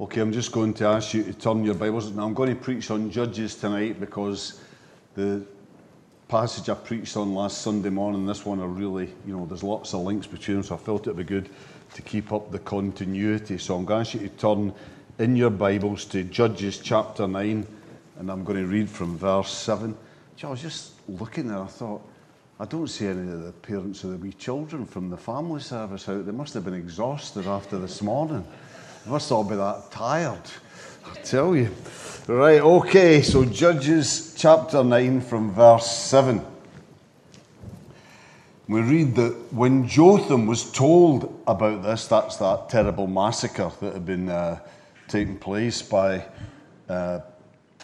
Okay, I'm just going to ask you to turn your Bibles. Now, I'm going to preach on Judges tonight because the passage I preached on last Sunday morning, this one are really, you know, there's lots of links between them, so I felt it would be good to keep up the continuity. So I'm going to ask you to turn in your Bibles to Judges chapter 9, and I'm going to read from verse 7. I was just looking there, I thought, I don't see any of the parents of the wee children from the family service out. They must have been exhausted after this morning. Must all be that tired. I tell you. Right, okay, so Judges chapter 9 from verse 7. We read that when Jotham was told about this, that's that terrible massacre that had been uh, taking place by uh,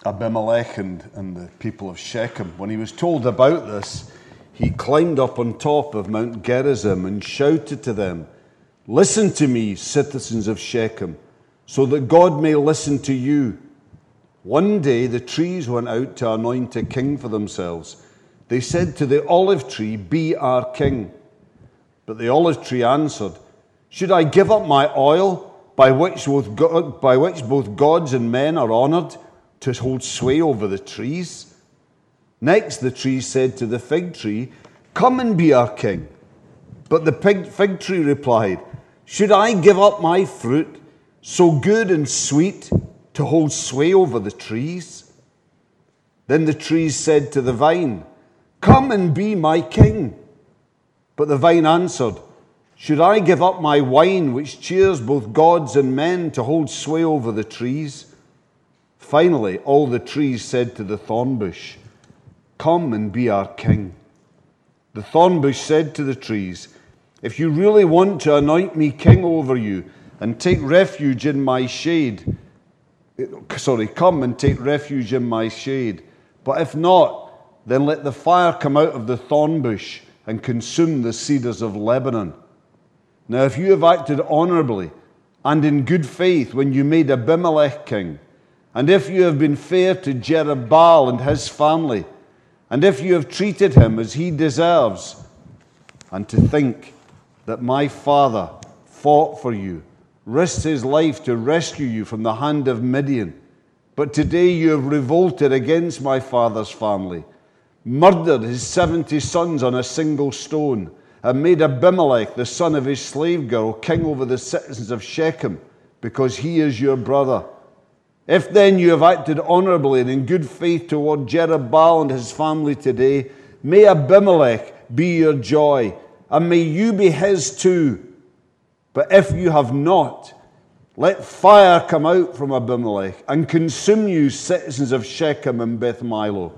Abimelech and, and the people of Shechem. When he was told about this, he climbed up on top of Mount Gerizim and shouted to them, Listen to me, citizens of Shechem, so that God may listen to you. One day the trees went out to anoint a king for themselves. They said to the olive tree, Be our king. But the olive tree answered, Should I give up my oil, by which both, God, by which both gods and men are honored, to hold sway over the trees? Next, the tree said to the fig tree, Come and be our king. But the fig tree replied, should I give up my fruit, so good and sweet, to hold sway over the trees? Then the trees said to the vine, Come and be my king. But the vine answered, Should I give up my wine, which cheers both gods and men, to hold sway over the trees? Finally, all the trees said to the thorn bush, Come and be our king. The thorn bush said to the trees, if you really want to anoint me king over you and take refuge in my shade, eh, sorry, come and take refuge in my shade. But if not, then let the fire come out of the thorn bush and consume the cedars of Lebanon. Now, if you have acted honorably and in good faith when you made Abimelech king, and if you have been fair to Jerubbaal and his family, and if you have treated him as he deserves, and to think that my father fought for you, risked his life to rescue you from the hand of Midian. But today you have revolted against my father's family, murdered his 70 sons on a single stone, and made Abimelech, the son of his slave girl, king over the citizens of Shechem, because he is your brother. If then you have acted honorably and in good faith toward Jerubbaal and his family today, may Abimelech be your joy and may you be his too. But if you have not, let fire come out from Abimelech and consume you, citizens of Shechem and Beth Millo.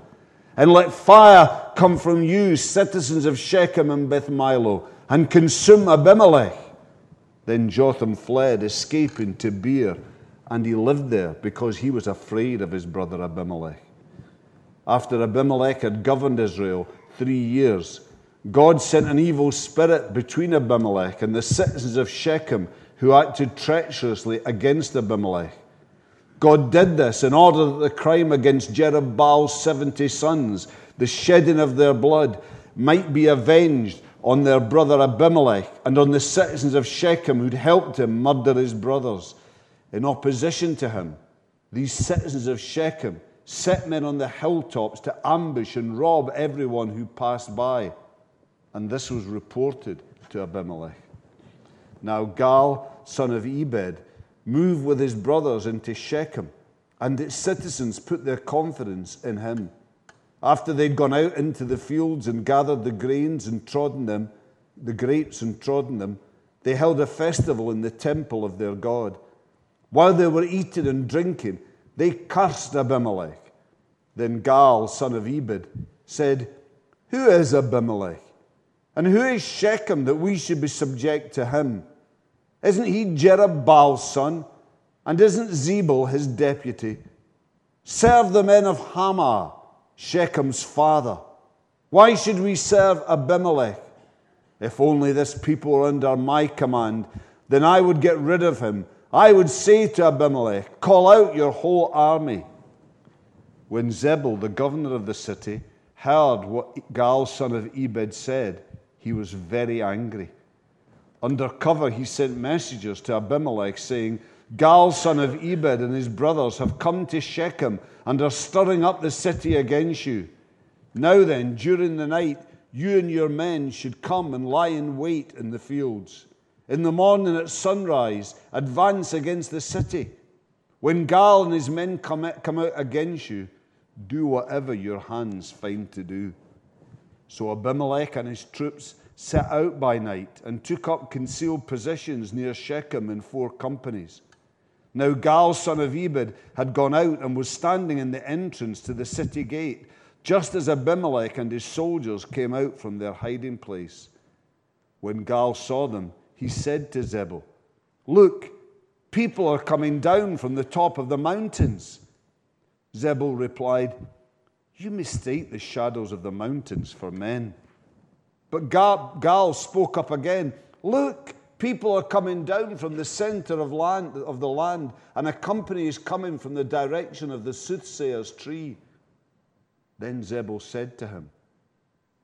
And let fire come from you, citizens of Shechem and Beth Millo, and consume Abimelech. Then Jotham fled, escaping to Beer, and he lived there because he was afraid of his brother Abimelech. After Abimelech had governed Israel three years, God sent an evil spirit between Abimelech and the citizens of Shechem who acted treacherously against Abimelech. God did this in order that the crime against Jerubbaal's 70 sons, the shedding of their blood, might be avenged on their brother Abimelech and on the citizens of Shechem who'd helped him murder his brothers. In opposition to him, these citizens of Shechem set men on the hilltops to ambush and rob everyone who passed by and this was reported to Abimelech. Now Gaal, son of Ebed, moved with his brothers into Shechem, and its citizens put their confidence in him. After they'd gone out into the fields and gathered the grains and trodden them, the grapes and trodden them, they held a festival in the temple of their God. While they were eating and drinking, they cursed Abimelech. Then Gaal, son of Ebed, said, Who is Abimelech? And who is Shechem that we should be subject to him? Isn't he Jerubbaal's son? And isn't Zebul his deputy? Serve the men of Hamor, Shechem's father. Why should we serve Abimelech? If only this people were under my command, then I would get rid of him. I would say to Abimelech, Call out your whole army. When Zebul, the governor of the city, heard what Gaal, son of Ebed, said, he was very angry. Under cover, he sent messengers to Abimelech saying, Gaal, son of Ebed, and his brothers have come to Shechem and are stirring up the city against you. Now then, during the night, you and your men should come and lie in wait in the fields. In the morning at sunrise, advance against the city. When Gaal and his men come out against you, do whatever your hands find to do. So Abimelech and his troops set out by night and took up concealed positions near Shechem in four companies. Now Gaal, son of Ebed, had gone out and was standing in the entrance to the city gate, just as Abimelech and his soldiers came out from their hiding place. When Gaal saw them, he said to Zebul, Look, people are coming down from the top of the mountains. Zebul replied, You mistake the shadows of the mountains for men. But Gaal spoke up again, Look, People are coming down from the center of, land, of the land, and a company is coming from the direction of the soothsayer's tree. Then Zebul said to him,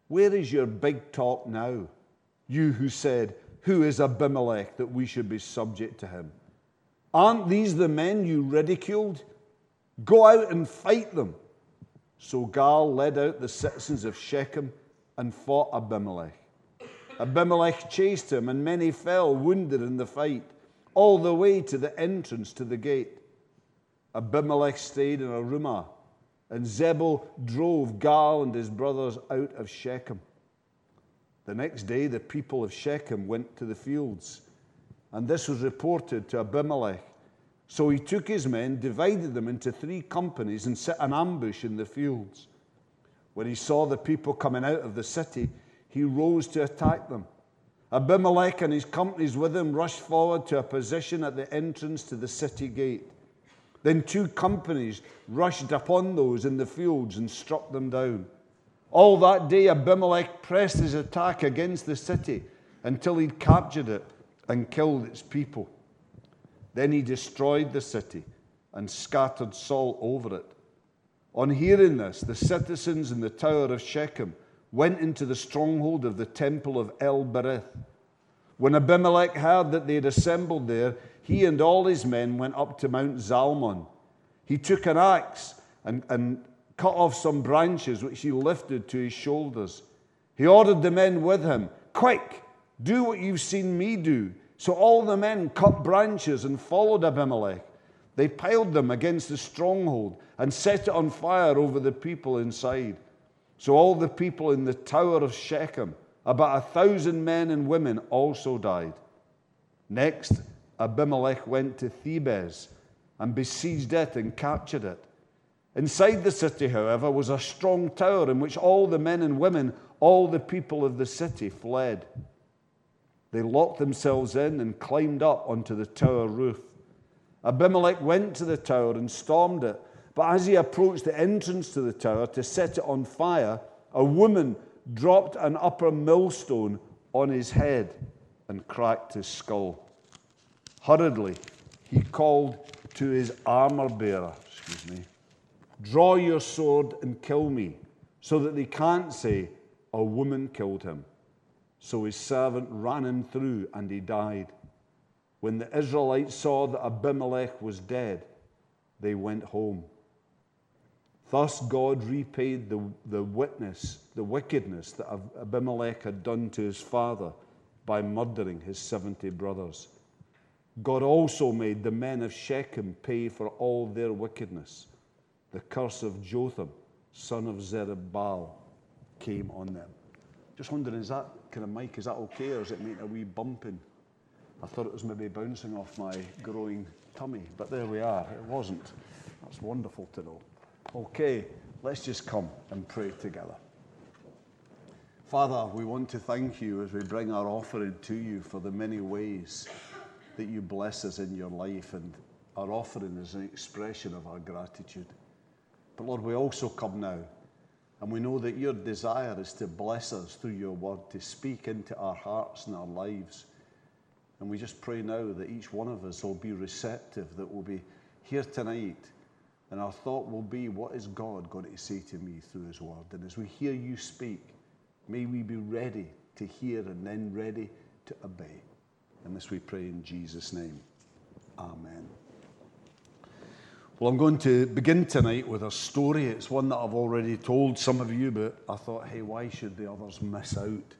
Where is your big talk now? You who said, Who is Abimelech that we should be subject to him? Aren't these the men you ridiculed? Go out and fight them. So Gaal led out the citizens of Shechem and fought Abimelech. Abimelech chased him, and many fell wounded in the fight, all the way to the entrance to the gate. Abimelech stayed in Arumah, and Zebul drove Gaal and his brothers out of Shechem. The next day, the people of Shechem went to the fields, and this was reported to Abimelech. So he took his men, divided them into three companies, and set an ambush in the fields. When he saw the people coming out of the city, he rose to attack them. Abimelech and his companies with him rushed forward to a position at the entrance to the city gate. Then two companies rushed upon those in the fields and struck them down. All that day, Abimelech pressed his attack against the city until he'd captured it and killed its people. Then he destroyed the city and scattered salt over it. On hearing this, the citizens in the tower of Shechem went into the stronghold of the temple of El Berith. When Abimelech heard that they had assembled there, he and all his men went up to Mount Zalmon. He took an axe and, and cut off some branches which he lifted to his shoulders. He ordered the men with him, Quick, do what you've seen me do. So all the men cut branches and followed Abimelech. They piled them against the stronghold and set it on fire over the people inside. So all the people in the tower of Shechem, about a thousand men and women, also died. Next, Abimelech went to Thebez and besieged it and captured it. Inside the city, however, was a strong tower in which all the men and women, all the people of the city fled. They locked themselves in and climbed up onto the tower roof. Abimelech went to the tower and stormed it but as he approached the entrance to the tower to set it on fire, a woman dropped an upper millstone on his head and cracked his skull. Hurriedly, he called to his armor bearer, excuse me, draw your sword and kill me, so that they can't say, a woman killed him. So his servant ran him through and he died. When the Israelites saw that Abimelech was dead, they went home. Thus, God repaid the, the witness, the wickedness that Abimelech had done to his father by murdering his 70 brothers. God also made the men of Shechem pay for all their wickedness. The curse of Jotham, son of Jerubbaal, came on them. Just wondering, is that kind of mic, is that okay, or is it making a wee bumping? I thought it was maybe bouncing off my growing tummy, but there we are. It wasn't. That's wonderful to know. Okay, let's just come and pray together. Father, we want to thank you as we bring our offering to you for the many ways that you bless us in your life, and our offering is an expression of our gratitude. But Lord, we also come now, and we know that your desire is to bless us through your word, to speak into our hearts and our lives. And we just pray now that each one of us will be receptive, that we'll be here tonight and our thought will be, what is God going to say to me through His Word? And as we hear you speak, may we be ready to hear and then ready to obey. And this we pray in Jesus' name. Amen. Well, I'm going to begin tonight with a story. It's one that I've already told some of you, but I thought, hey, why should the others miss out?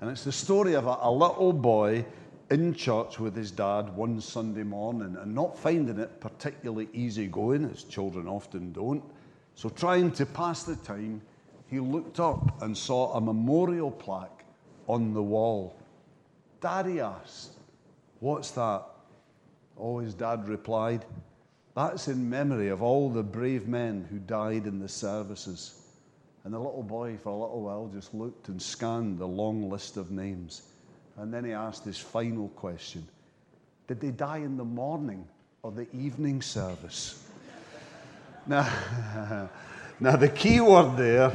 And it's the story of a, a little boy in church with his dad one Sunday morning and not finding it particularly easy going, as children often don't. So, trying to pass the time, he looked up and saw a memorial plaque on the wall. Daddy asked, What's that? Oh, his dad replied, That's in memory of all the brave men who died in the services. And the little boy, for a little while, just looked and scanned the long list of names. And then he asked his final question Did they die in the morning or the evening service? now, now, the key word there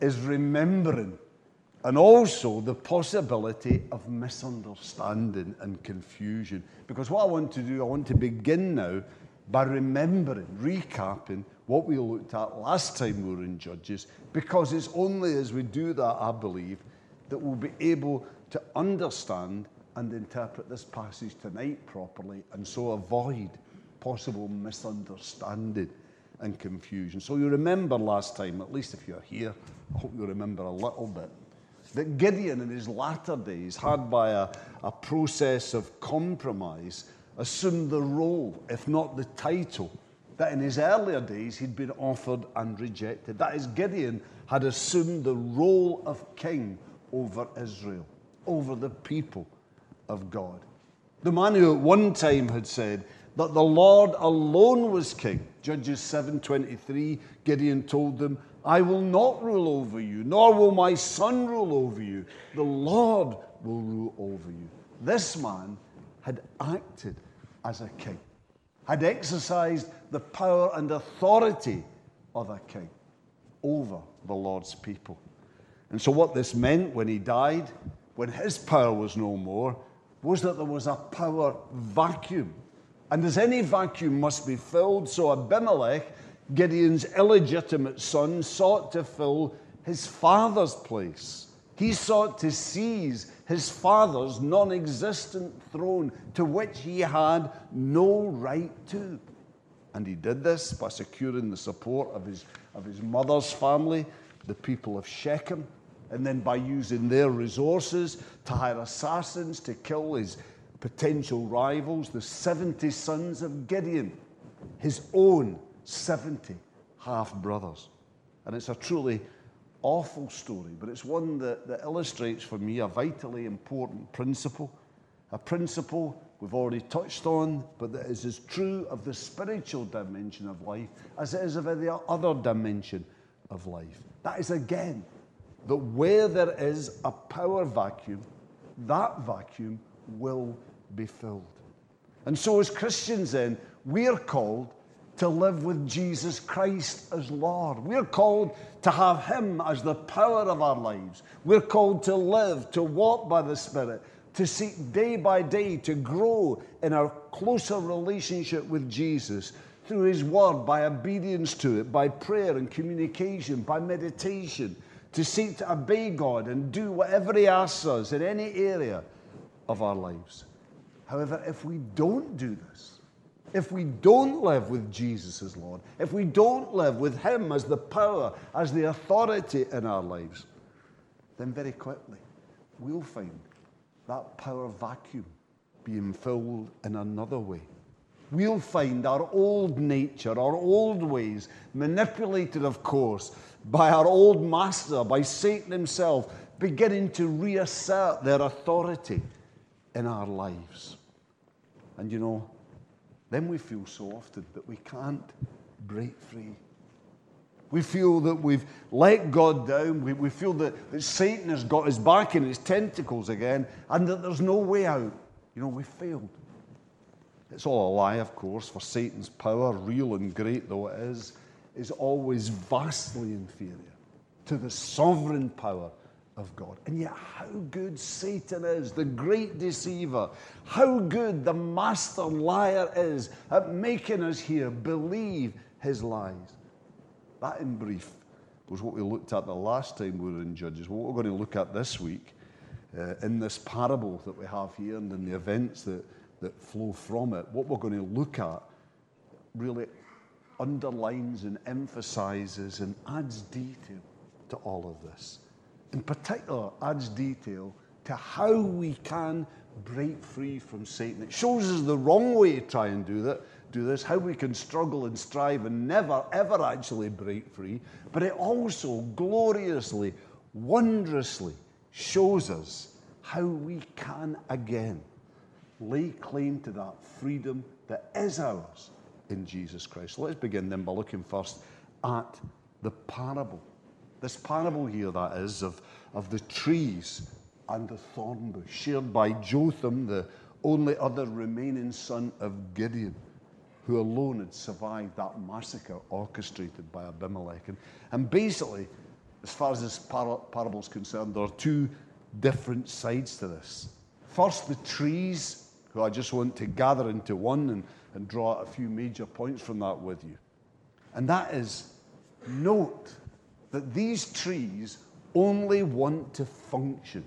is remembering, and also the possibility of misunderstanding and confusion. Because what I want to do, I want to begin now by remembering, recapping what we looked at last time we were in Judges, because it's only as we do that, I believe, that we'll be able to understand and interpret this passage tonight properly and so avoid possible misunderstanding and confusion. So you remember last time, at least if you're here, I hope you remember a little bit, that Gideon in his latter days had by a, a process of compromise assumed the role, if not the title, that in his earlier days he'd been offered and rejected. That is, Gideon had assumed the role of king over Israel over the people of God. The man who at one time had said that the Lord alone was king. Judges 7:23, Gideon told them, I will not rule over you, nor will my son rule over you. The Lord will rule over you. This man had acted as a king, had exercised the power and authority of a king over the Lord's people. And so, what this meant when he died when his power was no more, was that there was a power vacuum. And as any vacuum must be filled, so Abimelech, Gideon's illegitimate son, sought to fill his father's place. He sought to seize his father's non existent throne to which he had no right to. And he did this by securing the support of his, of his mother's family, the people of Shechem, and then by using their resources to hire assassins to kill his potential rivals, the 70 sons of Gideon, his own 70 half brothers. And it's a truly awful story, but it's one that, that illustrates for me a vitally important principle. A principle we've already touched on, but that is as true of the spiritual dimension of life as it is of the other dimension of life. That is, again, that where there is a power vacuum, that vacuum will be filled. And so, as Christians, then, we're called to live with Jesus Christ as Lord. We're called to have Him as the power of our lives. We're called to live, to walk by the Spirit, to seek day by day to grow in our closer relationship with Jesus through His Word, by obedience to it, by prayer and communication, by meditation to seek to obey God and do whatever He asks us in any area of our lives. However, if we don't do this, if we don't live with Jesus as Lord, if we don't live with Him as the power, as the authority in our lives, then very quickly we'll find that power vacuum being filled in another way. We'll find our old nature, our old ways, manipulated, of course, by our old master, by Satan himself, beginning to reassert their authority in our lives. And you know, then we feel so often that we can't break free. We feel that we've let God down. We, we feel that, that Satan has got his back in his tentacles again and that there's no way out. You know, we failed. It's all a lie, of course, for Satan's power, real and great though it is, is always vastly inferior to the sovereign power of God. And yet, how good Satan is, the great deceiver, how good the master liar is at making us here believe his lies. That, in brief, was what we looked at the last time we were in Judges. What we're going to look at this week uh, in this parable that we have here and in the events that that flow from it, what we're going to look at really underlines and emphasizes and adds detail to all of this. In particular, adds detail to how we can break free from Satan. It shows us the wrong way to try and do that, do this, how we can struggle and strive and never ever actually break free. But it also gloriously, wondrously shows us how we can again lay claim to that freedom that is ours in Jesus Christ. Let's begin then by looking first at the parable. This parable here, that is, of, of the trees and the thorn bush, shared by Jotham, the only other remaining son of Gideon, who alone had survived that massacre orchestrated by Abimelech. And, and basically, as far as this par- parable is concerned, there are two different sides to this. First, the trees, who I just want to gather into one and, and draw a few major points from that with you. And that is note that these trees only want to function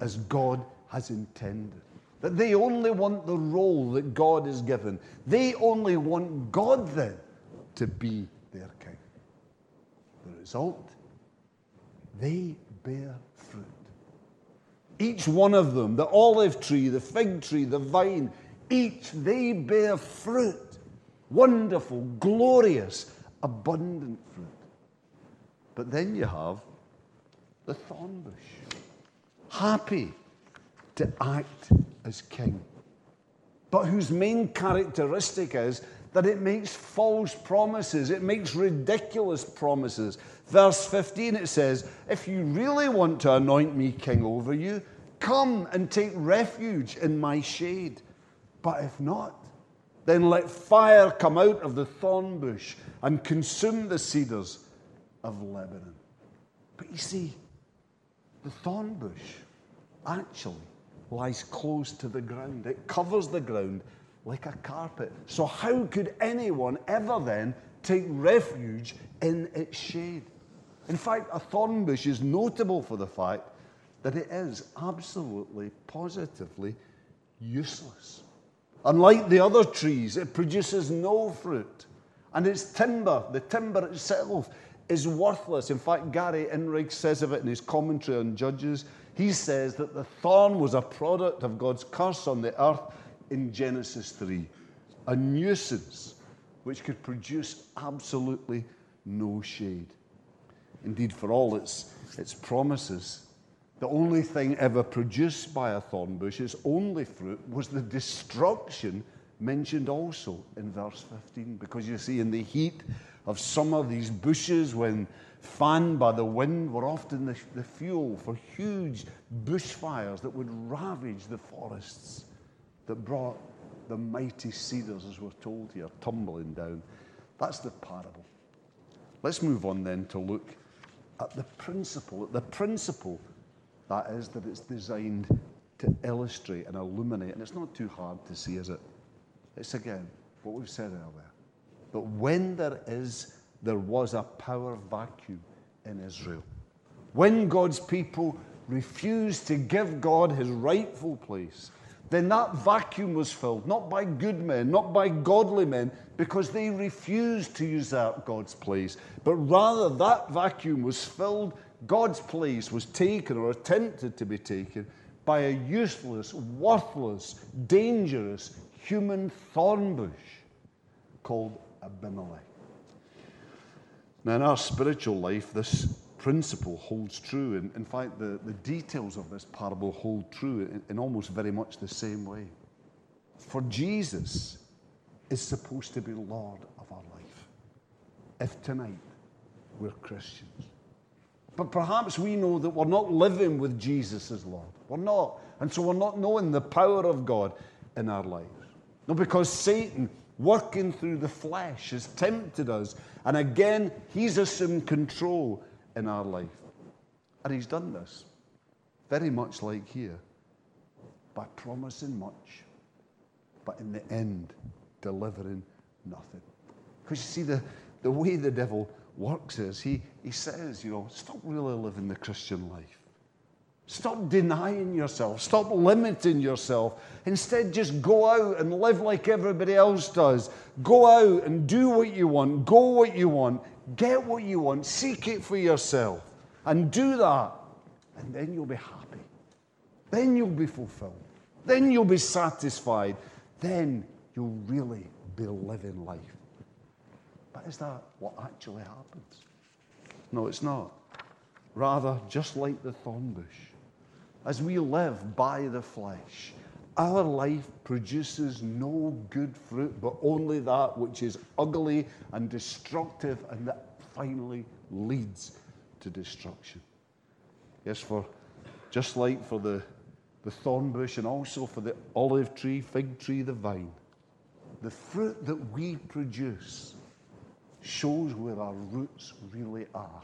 as God has intended. That they only want the role that God has given. They only want God then to be their king. The result, they bear fruit. Each one of them, the olive tree, the fig tree, the vine, each they bear fruit. Wonderful, glorious, abundant fruit. But then you have the thorn bush happy to act as king, but whose main characteristic is that it makes false promises, it makes ridiculous promises. Verse 15 it says, If you really want to anoint me king over you, come and take refuge in my shade. But if not, then let fire come out of the thorn bush and consume the cedars of Lebanon. But you see, the thorn bush actually lies close to the ground. It covers the ground like a carpet. So, how could anyone ever then take refuge in its shade? In fact, a thorn bush is notable for the fact that it is absolutely, positively useless. Unlike the other trees, it produces no fruit. And its timber, the timber itself, is worthless. In fact, Gary Inrig says of it in his commentary on Judges. He says that the thorn was a product of God's curse on the earth in Genesis 3, a nuisance which could produce absolutely no shade. Indeed, for all its, its promises, the only thing ever produced by a thorn bush, its only fruit, was the destruction mentioned also in verse 15. Because you see, in the heat of summer, these bushes, when fanned by the wind, were often the, the fuel for huge bushfires that would ravage the forests, that brought the mighty cedars, as we're told here, tumbling down. That's the parable. Let's move on then to look at the principle. at The principle, that is, that it's designed to illustrate and illuminate. And it's not too hard to see, is it? It's again what we've said earlier. But when there is, there was a power vacuum in Israel. When God's people refused to give God his rightful place, then that vacuum was filled, not by good men, not by godly men, because they refused to usurp God's place, but rather that vacuum was filled, God's place was taken or attempted to be taken by a useless, worthless, dangerous human thorn bush called Abimelech. Now, in our spiritual life, this principle holds true. And in fact, the, the details of this parable hold true in, in almost very much the same way. For Jesus is supposed to be Lord of our life. If tonight we're Christians. But perhaps we know that we're not living with Jesus as Lord. We're not. And so we're not knowing the power of God in our lives. No, because Satan, working through the flesh, has tempted us. And again, he's assumed control in our life. And he's done this very much like here by promising much, but in the end, delivering nothing. Because you see, the, the way the devil works is he, he says, you know, stop really living the Christian life. Stop denying yourself. Stop limiting yourself. Instead, just go out and live like everybody else does. Go out and do what you want. Go what you want. Get what you want. Seek it for yourself. And do that. And then you'll be happy. Then you'll be fulfilled. Then you'll be satisfied. Then you'll really be living life. But is that what actually happens? No, it's not. Rather, just like the thorn bush, as we live by the flesh, our life produces no good fruit, but only that which is ugly and destructive and that finally leads to destruction. Yes, for just like for the, the thorn bush and also for the olive tree, fig tree, the vine, the fruit that we produce shows where our roots really are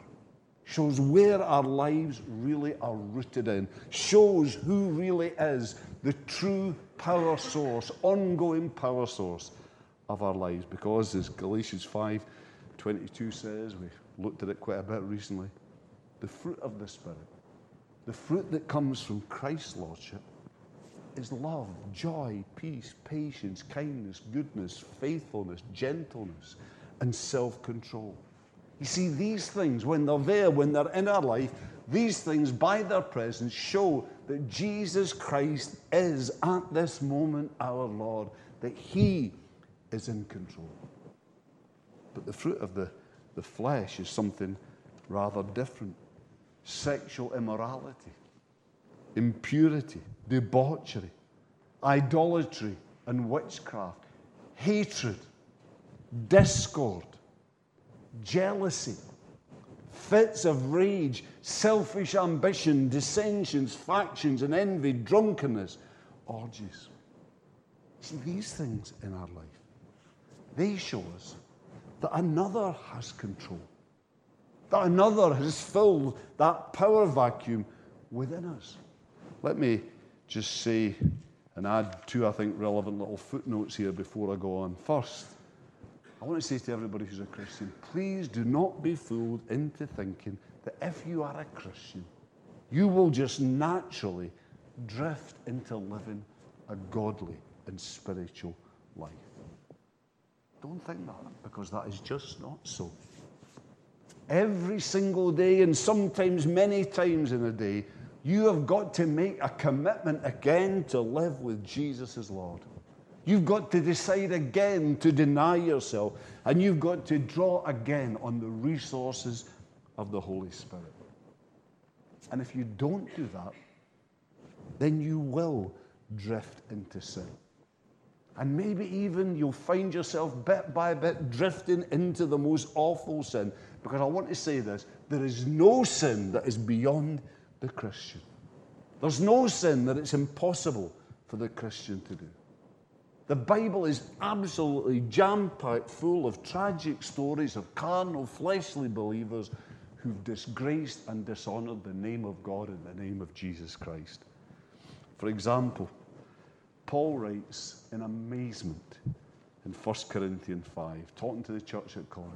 shows where our lives really are rooted in, shows who really is the true power source, ongoing power source of our lives. Because as Galatians 5 22 says, we looked at it quite a bit recently, the fruit of the Spirit, the fruit that comes from Christ's Lordship, is love, joy, peace, patience, kindness, goodness, faithfulness, gentleness, and self control. You see, these things, when they're there, when they're in our life, these things, by their presence, show that Jesus Christ is at this moment our Lord, that He is in control. But the fruit of the, the flesh is something rather different sexual immorality, impurity, debauchery, idolatry, and witchcraft, hatred, discord jealousy, fits of rage, selfish ambition, dissensions, factions, and envy, drunkenness, orgies. See, these things in our life, they show us that another has control, that another has filled that power vacuum within us. Let me just say and add two, I think, relevant little footnotes here before I go on. First, I want to say to everybody who's a Christian, please do not be fooled into thinking that if you are a Christian, you will just naturally drift into living a godly and spiritual life. Don't think that, because that is just not so. Every single day, and sometimes many times in a day, you have got to make a commitment again to live with Jesus as Lord. You've got to decide again to deny yourself, and you've got to draw again on the resources of the Holy Spirit. And if you don't do that, then you will drift into sin. And maybe even you'll find yourself bit by bit drifting into the most awful sin. Because I want to say this there is no sin that is beyond the Christian. There's no sin that it's impossible for the Christian to do. The Bible is absolutely jam packed full of tragic stories of carnal, fleshly believers who've disgraced and dishonored the name of God and the name of Jesus Christ. For example, Paul writes in amazement in 1 Corinthians 5, talking to the church at Corinth.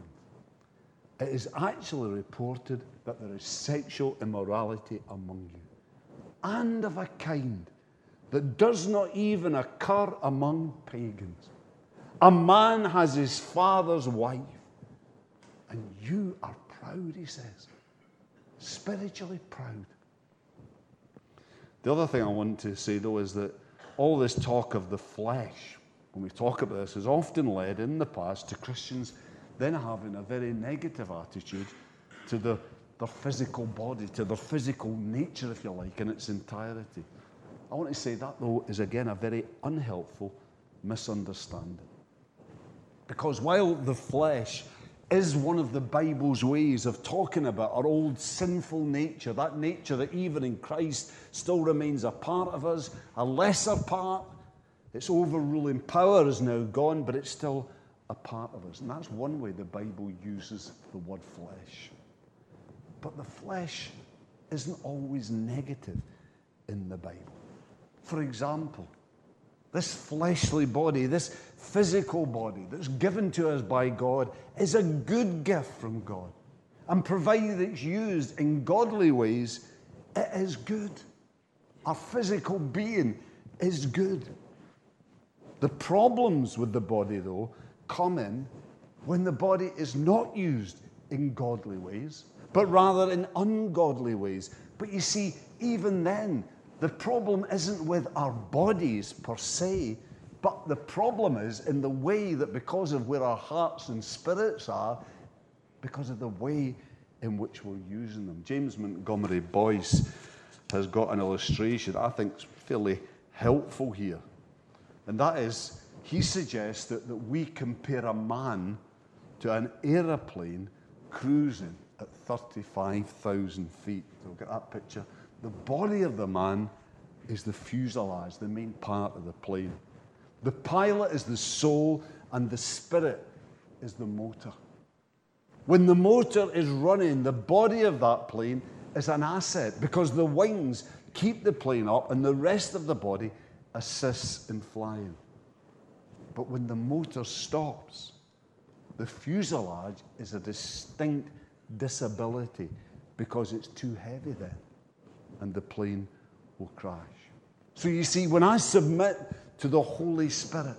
It is actually reported that there is sexual immorality among you, and of a kind that does not even occur among pagans. A man has his father's wife, and you are proud, he says. Spiritually proud. The other thing I want to say, though, is that all this talk of the flesh, when we talk about this, has often led in the past to Christians then having a very negative attitude to the, their physical body, to their physical nature, if you like, in its entirety. I want to say that, though, is again a very unhelpful misunderstanding. Because while the flesh is one of the Bible's ways of talking about our old sinful nature, that nature that even in Christ still remains a part of us, a lesser part, its overruling power is now gone, but it's still a part of us. And that's one way the Bible uses the word flesh. But the flesh isn't always negative in the Bible. For example, this fleshly body, this physical body that's given to us by God, is a good gift from God. And provided it's used in godly ways, it is good. our physical being is good. The problems with the body, though, come in when the body is not used in godly ways, but rather in ungodly ways. But you see, even then, the problem isn't with our bodies per se, but the problem is in the way that because of where our hearts and spirits are, because of the way in which we're using them. James Montgomery Boice has got an illustration I think is fairly helpful here. And that is, he suggests that, that we compare a man to an aeroplane cruising at 35,000 feet. So look at that picture. The body of the man is the fuselage, the main part of the plane. The pilot is the soul, and the spirit is the motor. When the motor is running, the body of that plane is an asset because the wings keep the plane up and the rest of the body assists in flying. But when the motor stops, the fuselage is a distinct disability because it's too heavy then and the plane will crash. So you see, when I submit to the Holy Spirit,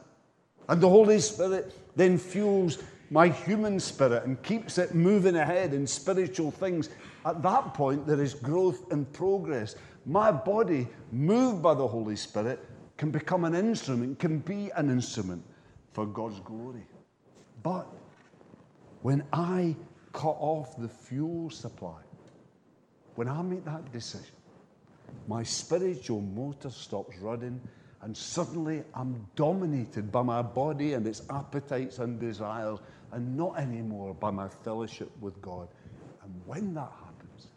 and the Holy Spirit then fuels my human spirit and keeps it moving ahead in spiritual things, at that point there is growth and progress. My body, moved by the Holy Spirit, can become an instrument, can be an instrument for God's glory. But when I cut off the fuel supply, when I make that decision, my spiritual motor stops running, and suddenly I'm dominated by my body and its appetites and desires, and not anymore by my fellowship with God. And when that happens,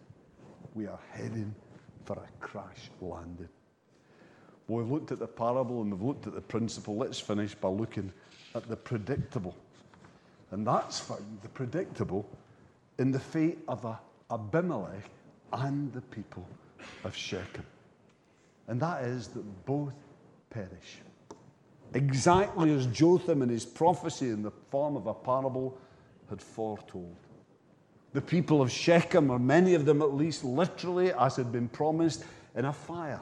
we are heading for a crash landing. Well, we've looked at the parable and we've looked at the principle. Let's finish by looking at the predictable. And that's found, the predictable, in the fate of Abimelech and the people of Shechem. And that is that both perish. Exactly as Jotham in his prophecy in the form of a parable had foretold. The people of Shechem, or many of them at least, literally, as had been promised, in a fire.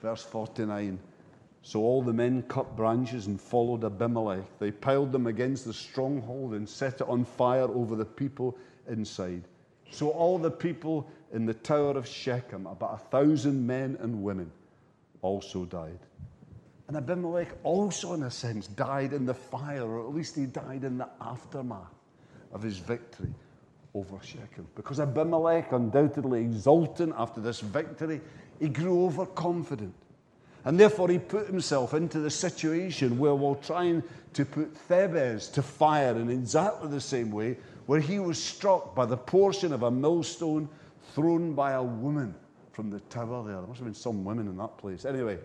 Verse 49 So all the men cut branches and followed Abimelech. They piled them against the stronghold and set it on fire over the people inside. So all the people in the tower of Shechem, about a thousand men and women, also died. And Abimelech also, in a sense, died in the fire, or at least he died in the aftermath of his victory over Shechem. Because Abimelech, undoubtedly exultant after this victory, he grew overconfident. And therefore, he put himself into the situation where, while trying to put Thebez to fire in exactly the same way, where he was struck by the portion of a millstone thrown by a woman from the tower there. There must have been some women in that place. Anyway,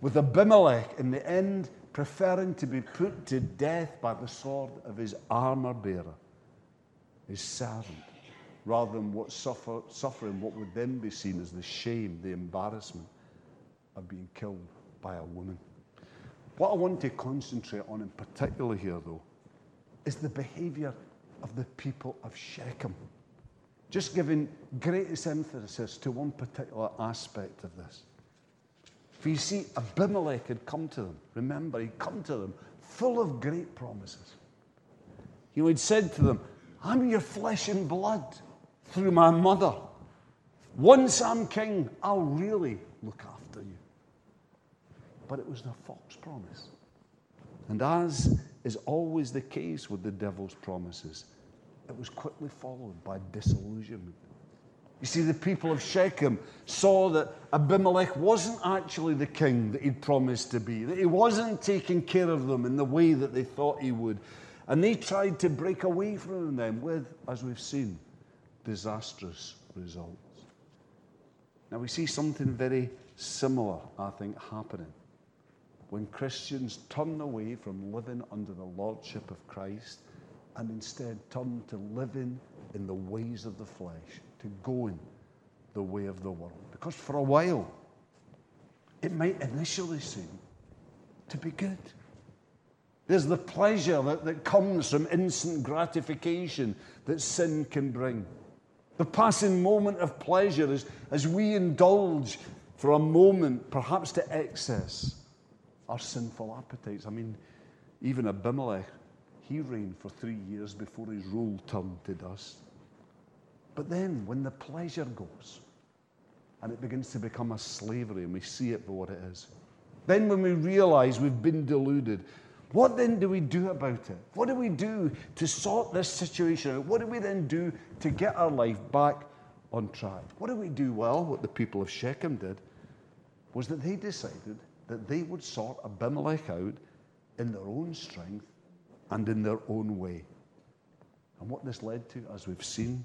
with Abimelech in the end preferring to be put to death by the sword of his armor bearer, his servant, rather than what suffer, suffering what would then be seen as the shame, the embarrassment of being killed by a woman. What I want to concentrate on in particular here, though, is the behavior of the people of Shechem. Just giving greatest emphasis to one particular aspect of this. For you see, Abimelech had come to them. Remember, he'd come to them full of great promises. He had said to them, I'm your flesh and blood through my mother. Once I'm king, I'll really look after you. But it was the false promise. And as is always the case with the devil's promises, it was quickly followed by disillusionment. You see, the people of Shechem saw that Abimelech wasn't actually the king that he'd promised to be, that he wasn't taking care of them in the way that they thought he would. And they tried to break away from them with, as we've seen, disastrous results. Now, we see something very similar, I think, happening when Christians turn away from living under the lordship of Christ and instead turn to living in the ways of the flesh, to going the way of the world. Because for a while, it might initially seem to be good. There's the pleasure that, that comes from instant gratification that sin can bring. The passing moment of pleasure as, as we indulge for a moment, perhaps to excess, our sinful appetites. I mean, even Abimelech, he reigned for three years before his rule turned to dust. But then, when the pleasure goes and it begins to become a slavery and we see it for what it is, then when we realize we've been deluded, what then do we do about it? What do we do to sort this situation out? What do we then do to get our life back on track? What do we do? Well, what the people of Shechem did was that they decided that they would sort Abimelech out in their own strength and in their own way. And what this led to, as we've seen,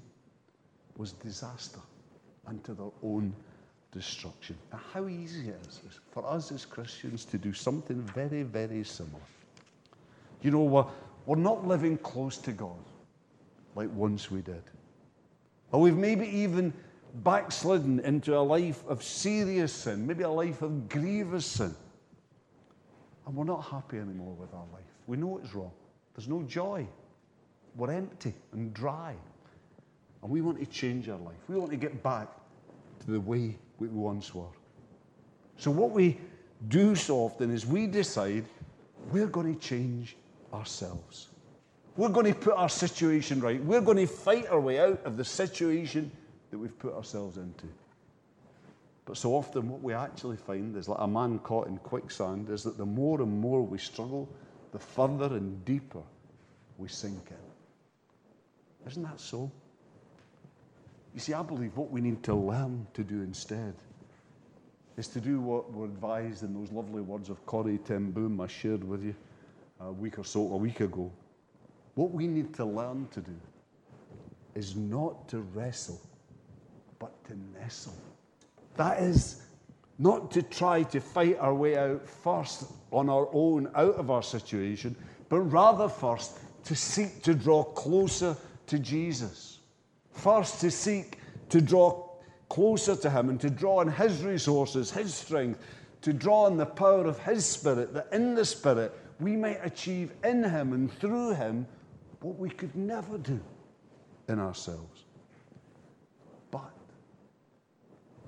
was disaster and to their own destruction. Now, how easy it is for us as Christians to do something very, very similar. You know, we're, we're not living close to God like once we did. Or we've maybe even backslidden into a life of serious sin, maybe a life of grievous sin. And we're not happy anymore with our life. We know it's wrong. There's no joy. We're empty and dry. And we want to change our life. We want to get back to the way we once were. So, what we do so often is we decide we're going to change ourselves. We're going to put our situation right. We're going to fight our way out of the situation that we've put ourselves into. But so often, what we actually find is like a man caught in quicksand is that the more and more we struggle, the further and deeper we sink in. Isn't that so? You see, I believe what we need to learn to do instead is to do what we're advised in those lovely words of Corrie ten Boom I shared with you a week or so, a week ago. What we need to learn to do is not to wrestle, but to nestle. That is not to try to fight our way out first on our own out of our situation, but rather first to seek to draw closer to Jesus. First, to seek to draw closer to Him and to draw on His resources, His strength, to draw on the power of His Spirit, that in the Spirit we might achieve in Him and through Him what we could never do in ourselves. But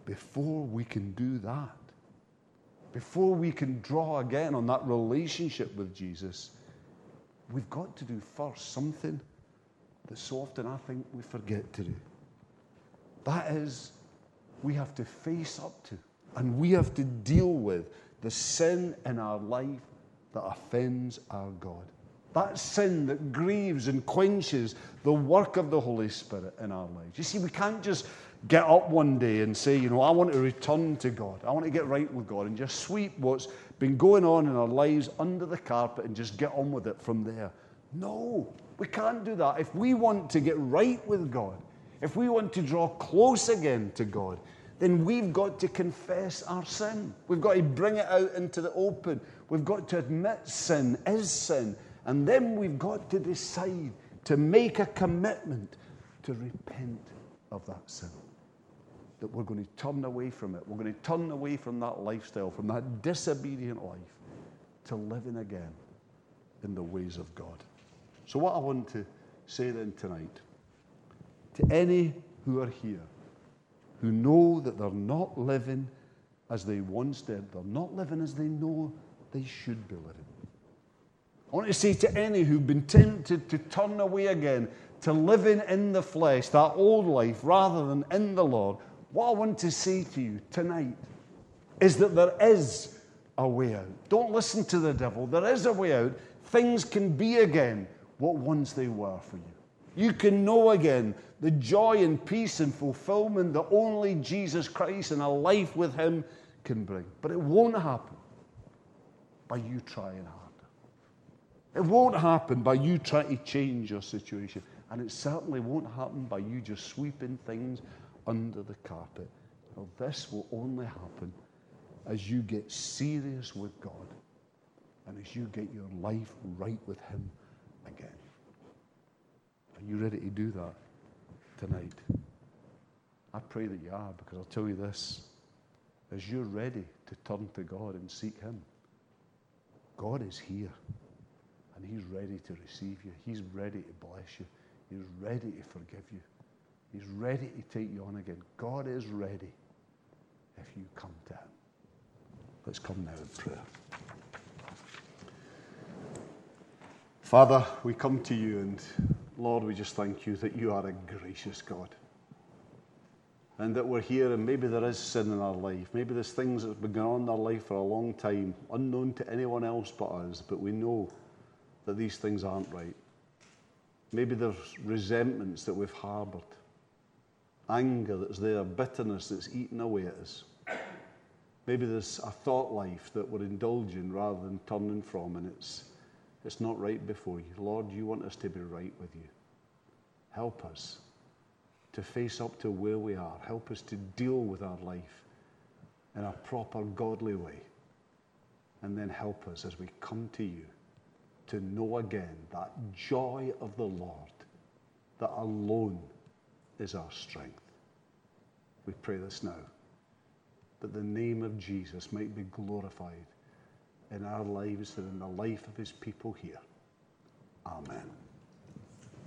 before we can do that, before we can draw again on that relationship with Jesus, we've got to do first something that so often I think we forget to do. That is, we have to face up to and we have to deal with the sin in our life that offends our God. That sin that grieves and quenches the work of the Holy Spirit in our lives. You see, we can't just get up one day and say, you know, I want to return to God. I want to get right with God and just sweep what's been going on in our lives under the carpet and just get on with it from there. No, we can't do that. If we want to get right with God, if we want to draw close again to God, then we've got to confess our sin. We've got to bring it out into the open. We've got to admit sin is sin. And then we've got to decide to make a commitment to repent of that sin. That we're going to turn away from it. We're going to turn away from that lifestyle, from that disobedient life, to living again in the ways of God. So, what I want to say then tonight to any who are here who know that they're not living as they once did, they're not living as they know they should be living. I want to say to any who've been tempted to turn away again, to living in the flesh, that old life, rather than in the Lord, what I want to say to you tonight is that there is a way out. Don't listen to the devil. There is a way out. Things can be again what once they were for you. You can know again the joy and peace and fulfillment that only Jesus Christ and a life with Him can bring. But it won't happen by you trying harder. It won't happen by you trying to change your situation. And it certainly won't happen by you just sweeping things under the carpet. Well, this will only happen as you get serious with God and as you get your life right with Him again. Are you ready to do that tonight? I pray that you are because I'll tell you this as you're ready to turn to God and seek Him, God is here and He's ready to receive you. He's ready to bless you. He's ready to forgive you. He's ready to take you on again. God is ready if you come to Him. Let's come now in prayer. Father, we come to you and Lord, we just thank you that you are a gracious God. And that we're here and maybe there is sin in our life. Maybe there's things that's been going on in our life for a long time, unknown to anyone else but us, but we know that these things aren't right. Maybe there's resentments that we've harboured, anger that's there, bitterness that's eaten away at us. Maybe there's a thought life that we're indulging rather than turning from, and it's, it's not right before you. Lord, you want us to be right with you. Help us to face up to where we are. Help us to deal with our life in a proper, godly way. And then help us as we come to you to know again that joy of the Lord, that alone is our strength. We pray this now, that the name of Jesus might be glorified in our lives and in the life of his people here. Amen.